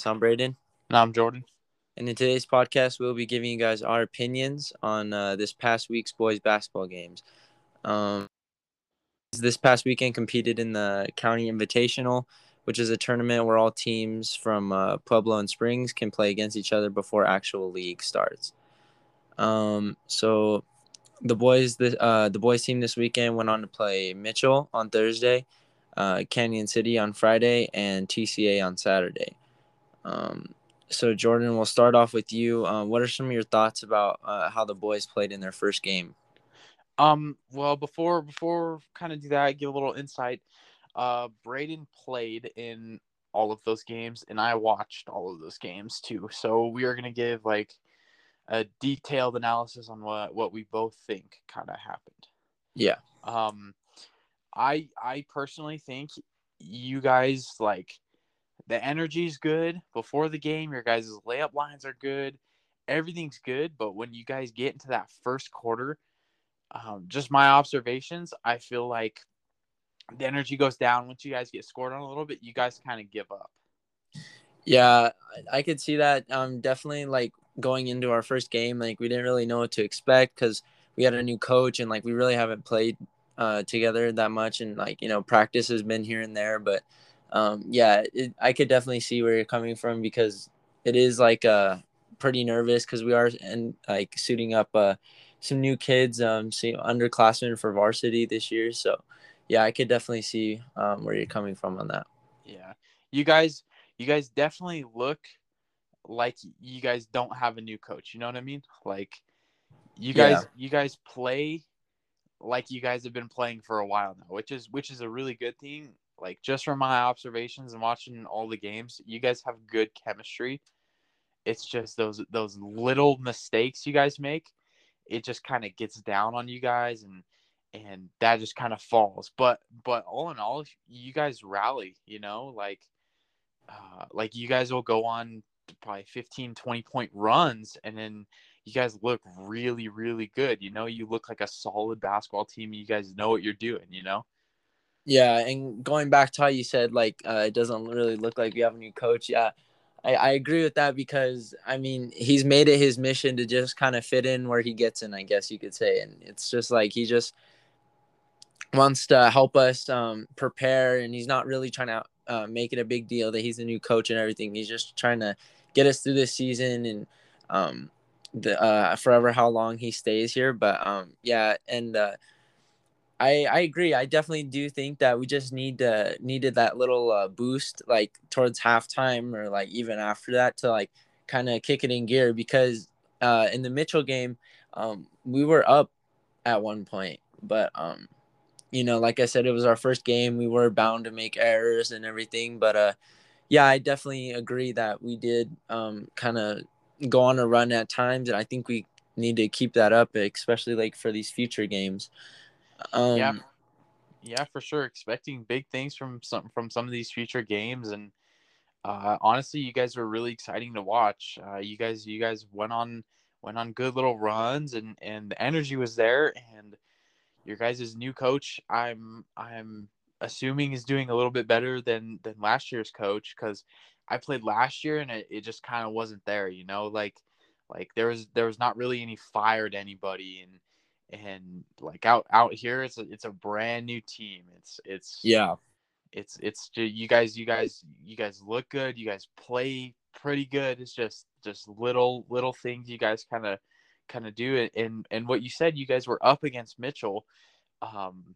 Yes, I'm Braden. And I'm Jordan. And in today's podcast, we'll be giving you guys our opinions on uh, this past week's boys basketball games. Um, this past weekend competed in the County Invitational, which is a tournament where all teams from uh, Pueblo and Springs can play against each other before actual league starts. Um, so the boys, the uh, the boys team this weekend went on to play Mitchell on Thursday, uh, Cañon City on Friday, and TCA on Saturday. Um, so Jordan, we'll start off with you. Uh, what are some of your thoughts about uh, how the boys played in their first game? Um, well, before before kind of do that, give a little insight. Uh, Braden played in all of those games, and I watched all of those games too. So we are gonna give like a detailed analysis on what what we both think kind of happened. Yeah. Um, I I personally think you guys like the energy's good before the game. Your guys' layup lines are good. Everything's good, but when you guys get into that first quarter, um, just my observations, I feel like the energy goes down once you guys get scored on a little bit. You guys kind of give up. Yeah, I could see that. Um, definitely like going into our first game, like we didn't really know what to expect because we had a new coach and like we really haven't played uh, together that much, and like you know practice has been here and there, but um, yeah, it, I could definitely see where you're coming from because it is like uh pretty nervous because we are and like suiting up uh some new kids um see underclassmen for varsity this year. So yeah i could definitely see um where you're coming from on that. Yeah. You guys you guys definitely look like you guys don't have a new coach. You know what i mean? Like you guys yeah. you guys play like you guys have been playing for a while now which is which is a really good thing like just from my observations and watching all the games, you guys have good chemistry. It's just those those little mistakes you guys make, it just kind of gets down on you guys and and that just kind of falls. But but all in all, you guys rally, you know, like uh, like you guys will go on probably 15 20 point runs and then you guys look really really good you know you look like a solid basketball team you guys know what you're doing you know yeah, and going back to how you said like uh, it doesn't really look like we have a new coach. Yeah, I, I agree with that because I mean he's made it his mission to just kind of fit in where he gets in, I guess you could say, and it's just like he just wants to help us um, prepare, and he's not really trying to uh, make it a big deal that he's a new coach and everything. He's just trying to get us through this season and um, the uh, forever how long he stays here. But um, yeah, and uh, I I agree. I definitely do think that we just need to needed that little uh, boost like towards halftime or like even after that to like kind of kick it in gear because uh, in the Mitchell game um, we were up at one point, but um, you know, like I said, it was our first game. We were bound to make errors and everything, but uh, yeah, I definitely agree that we did um, kind of go on a run at times, and I think we need to keep that up, especially like for these future games. Um, yeah, yeah, for sure. Expecting big things from some from some of these future games, and uh, honestly, you guys were really exciting to watch. Uh, you guys, you guys went on went on good little runs, and and the energy was there. And your guys' new coach, I'm I'm assuming is doing a little bit better than than last year's coach because I played last year and it, it just kind of wasn't there. You know, like like there was there was not really any fire to anybody and and like out out here it's a it's a brand new team. It's it's yeah. it's it's you guys you guys you guys look good. You guys play pretty good. It's just just little little things you guys kind of kind of do. It and and what you said you guys were up against mitchell. Um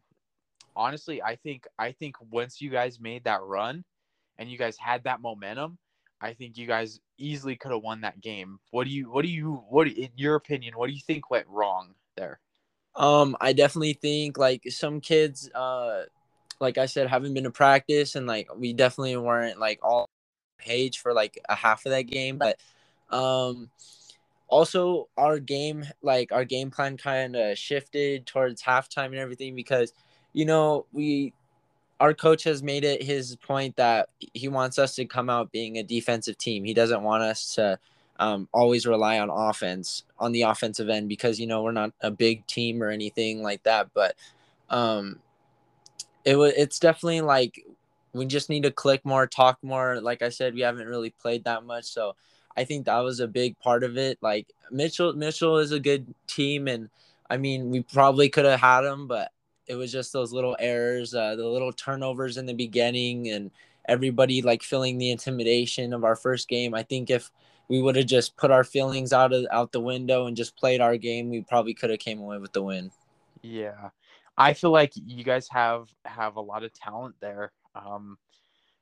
honestly i think i think once you guys made that run and you guys had that momentum i think you guys easily could have won that game. What do you what do you what in your opinion what do you think went wrong there um, I definitely think like some kids, uh, like I said, haven't been to practice, and like we definitely weren't like all page for like a half of that game. But um, also our game, like our game plan, kind of shifted towards halftime and everything because you know we our coach has made it his point that he wants us to come out being a defensive team. He doesn't want us to um, always rely on offense on the offensive end because you know we're not a big team or anything like that. But um, it was it's definitely like we just need to click more, talk more. Like I said, we haven't really played that much, so I think that was a big part of it. Like Mitchell, Mitchell is a good team, and I mean, we probably could have had him, but it was just those little errors, uh, the little turnovers in the beginning, and everybody like feeling the intimidation of our first game. I think if we would have just put our feelings out of out the window and just played our game, we probably could have came away with the win. Yeah, I feel like you guys have have a lot of talent there. Um,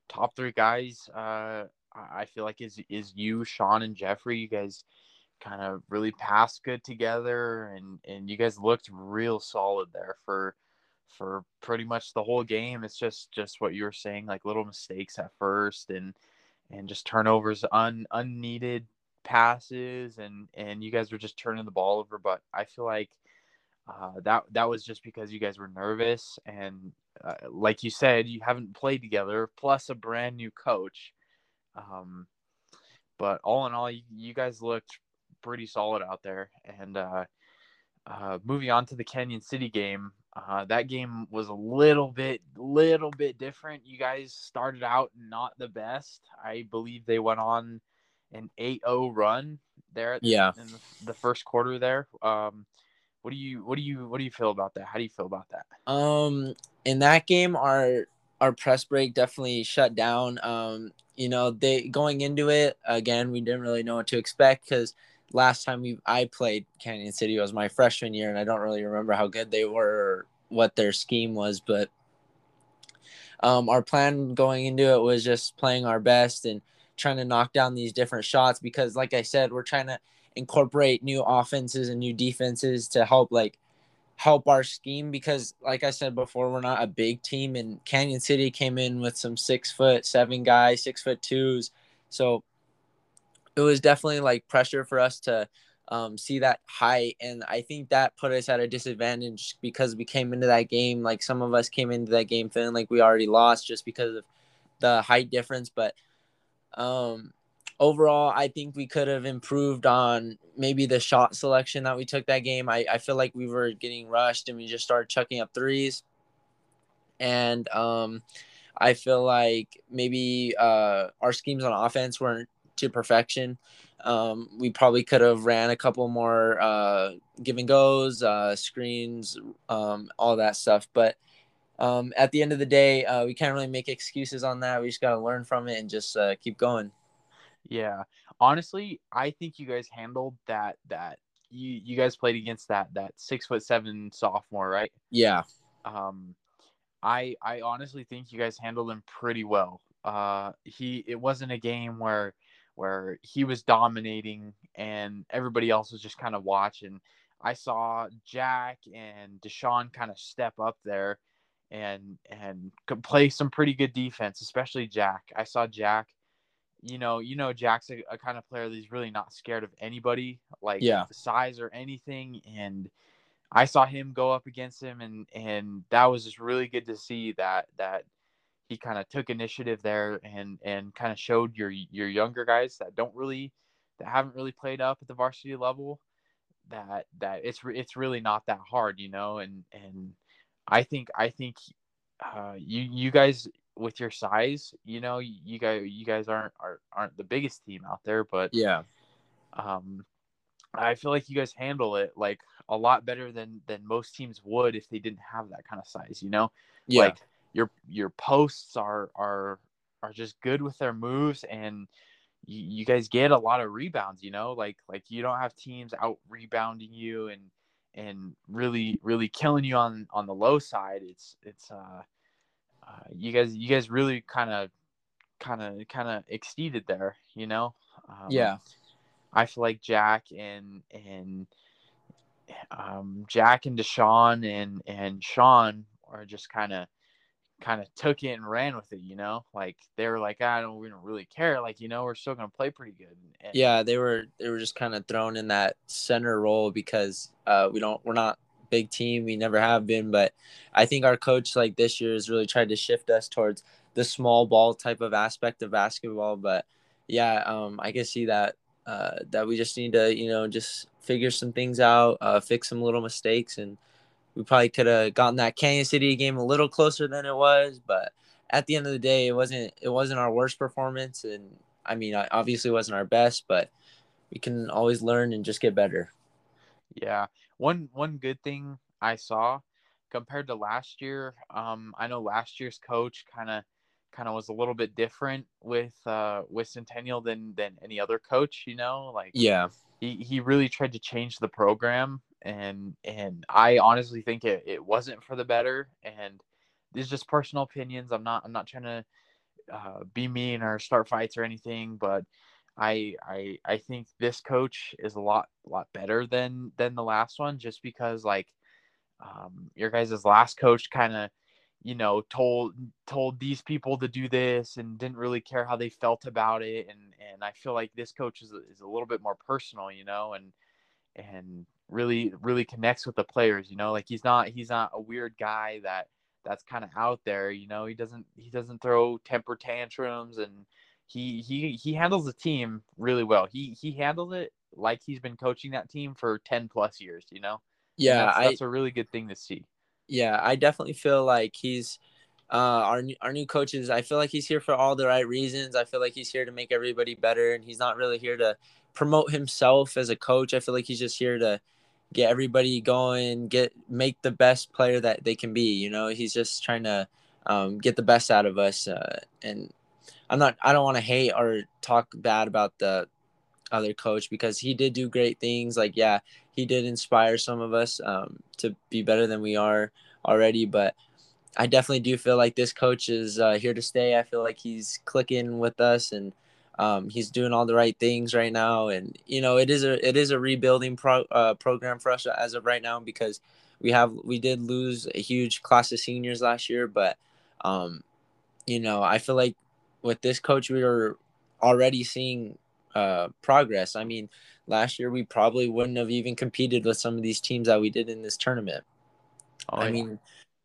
top three guys, uh, I feel like is is you, Sean, and Jeffrey. You guys kind of really passed good together, and and you guys looked real solid there for for pretty much the whole game. It's just just what you were saying, like little mistakes at first, and and just turnovers, un unneeded passes, and and you guys were just turning the ball over. But I feel like uh, that that was just because you guys were nervous, and uh, like you said, you haven't played together, plus a brand new coach. Um, but all in all, you, you guys looked pretty solid out there, and uh, uh, moving on to the Cañon City game, uh, that game was a little bit, little bit different. You guys started out not the best. I believe they went on an 8-0 run there. yeah. In the, the, first quarter there. Um, what do you, what do you, what do you feel about that? How do you feel about that? Um, in that game, our our press break definitely shut down. Um, you know, they going into it again, we didn't really know what to expect because last time we I played Cañon City was my freshman year, and I don't really remember how good they were or what their scheme was, but um, our plan going into it was just playing our best and trying to knock down these different shots because, like I said, we're trying to incorporate new offenses and new defenses to help like help our scheme because like I said before, we're not a big team and Cañon City came in with some six foot seven guys, six foot twos. So it was definitely like pressure for us to um, see that height. And I think that put us at a disadvantage because we came into that game, like some of us came into that game feeling like we already lost just because of the height difference. But um, overall, I think we could have improved on maybe the shot selection that we took that game. I, I feel like we were getting rushed and we just started chucking up threes. And um, I feel like maybe uh, our schemes on offense weren't to perfection. Um, we probably could have ran a couple more uh, give and goes, uh, screens, um, all that stuff. But um, at the end of the day, uh, we can't really make excuses on that. We just got to learn from it and just uh, keep going. Yeah, honestly, I think you guys handled that. That you you guys played against that that six foot seven sophomore, right? Yeah. Um, I I honestly think you guys handled him pretty well. Uh, he it wasn't a game where where he was dominating and everybody else was just kind of watching. I saw Jack and Deshaun kind of step up there and and play some pretty good defense, especially Jack. I saw Jack. You know, you know, Jack's a, a kind of player that's really not scared of anybody, like yeah. size or anything. And I saw him go up against him, and and that was just really good to see that that he kind of took initiative there and and kind of showed your your younger guys that don't really that haven't really played up at the varsity level that that it's it's really not that hard, you know. And and I think I think uh, you you guys with your size, you know, you guys you guys aren't are, aren't the biggest team out there, but yeah, um, I feel like you guys handle it like a lot better than than most teams would if they didn't have that kind of size, you know. Yeah. Like your your posts are are are just good with their moves and you, you guys get a lot of rebounds you know like like you don't have teams out rebounding you and and really really killing you on on the low side. It's it's uh, uh you guys you guys really kind of kind of kind of exceeded there you know? Um, yeah. I feel like jack and and um jack and deshaun and and sean are just kind of kind of took it and ran with it, you know, like they were like, I don't, we don't really care. Like, you know, we're still to play pretty good. And, yeah. They were, they were just kind of thrown in that center role because uh, we don't, we're not big team. We never have been, but I think our coach like this year has really tried to shift us towards the small ball type of aspect of basketball. But yeah, um, I can see that, uh, that we just need to, you know, just figure some things out, uh, fix some little mistakes and, we probably could have gotten that Cañon City game a little closer than it was, but at the end of the day, it wasn't it wasn't our worst performance, and I mean, obviously, wasn't our best, but we can always learn and just get better. Yeah, one one good thing I saw compared to last year, um, I know last year's coach kind of kind of was a little bit different with uh with Centennial than than any other coach, you know, like yeah. He, he really tried to change the program and and I honestly think it, it wasn't for the better and these just personal opinions. I'm not I'm not trying to uh, be mean or start fights or anything, but I I I think this coach is a lot lot better than than the last one just because like um your guys' last coach kind of you know told told these people to do this and didn't really care how they felt about it. And and I feel like this coach is is a little bit more personal you know and and really really connects with the players you know like he's not he's not a weird guy that that's kind of out there you know he doesn't he doesn't throw temper tantrums and he he he handles the team really well. He he handles it like he's been coaching that team for 10 plus years you know? Yeah that's, that's I, a really good thing to see yeah, I definitely feel like he's uh, our our new coaches. I feel like he's here for all the right reasons. I feel like he's here to make everybody better, and he's not really here to promote himself as a coach. I feel like he's just here to get everybody going, get make the best player that they can be. You know, he's just trying to um, get the best out of us. Uh, and I'm not. I don't want to hate or talk bad about the other coach because he did do great things. Like, yeah, he did inspire some of us um, to be better than we are already. But I definitely do feel like this coach is uh, here to stay. I feel like he's clicking with us and um, he's doing all the right things right now. And you know, it is a it is a rebuilding pro, uh, program for us as of right now because we have we did lose a huge class of seniors last year, but um, you know, I feel like with this coach we are already seeing uh, progress. I mean, last year we probably wouldn't have even competed with some of these teams that we did in this tournament. Oh, I yeah. mean,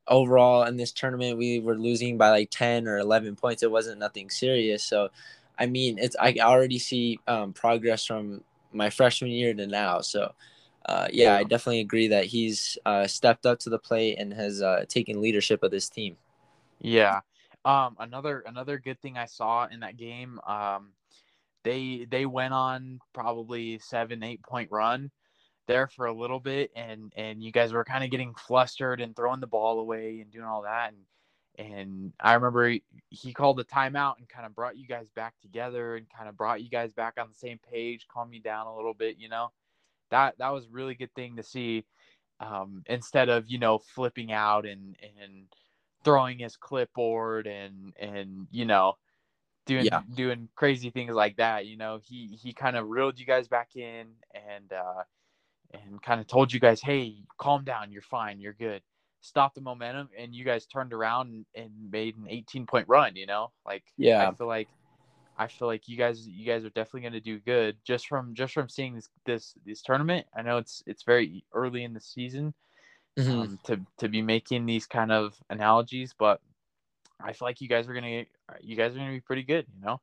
overall in this tournament we were losing by like 10 or 11 points. It wasn't nothing serious. So, I mean, it's I already see um, progress from my freshman year to now. So, uh, yeah, I definitely agree that he's uh, stepped up to the plate and has uh, taken leadership of this team. Yeah. Um, another another good thing I saw in that game, um, they they went on probably seven eight point run there for a little bit and and you guys were kind of getting flustered and throwing the ball away and doing all that and and I remember he, he called the timeout and kind of brought you guys back together and kind of brought you guys back on the same page, calm you down a little bit, you know. That that was a really good thing to see. Um, instead of, you know, flipping out and and throwing his clipboard and and you know, doing yeah. doing crazy things like that. You know, he he kind of reeled you guys back in and uh, and kind of told you guys, hey, calm down, you're fine, you're good. Stop the momentum, and you guys turned around and, and made an 18 point run. You know, like yeah, I feel like I feel like you guys you guys are definitely going to do good just from just from seeing this this this tournament. I know it's it's very early in the season mm-hmm. um, to to be making these kind of analogies, but I feel like you guys are gonna you guys are gonna be pretty good. You know,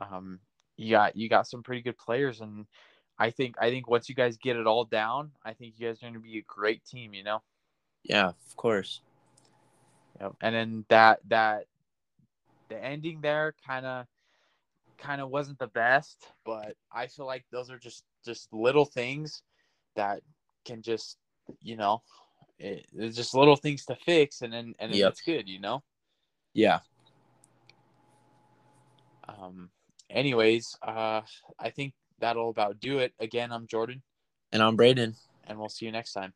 um, you got you got some pretty good players, and I think I think once you guys get it all down, I think you guys are gonna be a great team. You know. Yeah, of course. Yep. And then that that the ending there kind of kind of wasn't the best, but I feel like those are just just little things that can just you know it, it's just little things to fix and then and then yep. it's good you know yeah. Um. Anyways, uh, I think that'll about do it. Again, I'm Jordan. And I'm Braden. And we'll see you next time.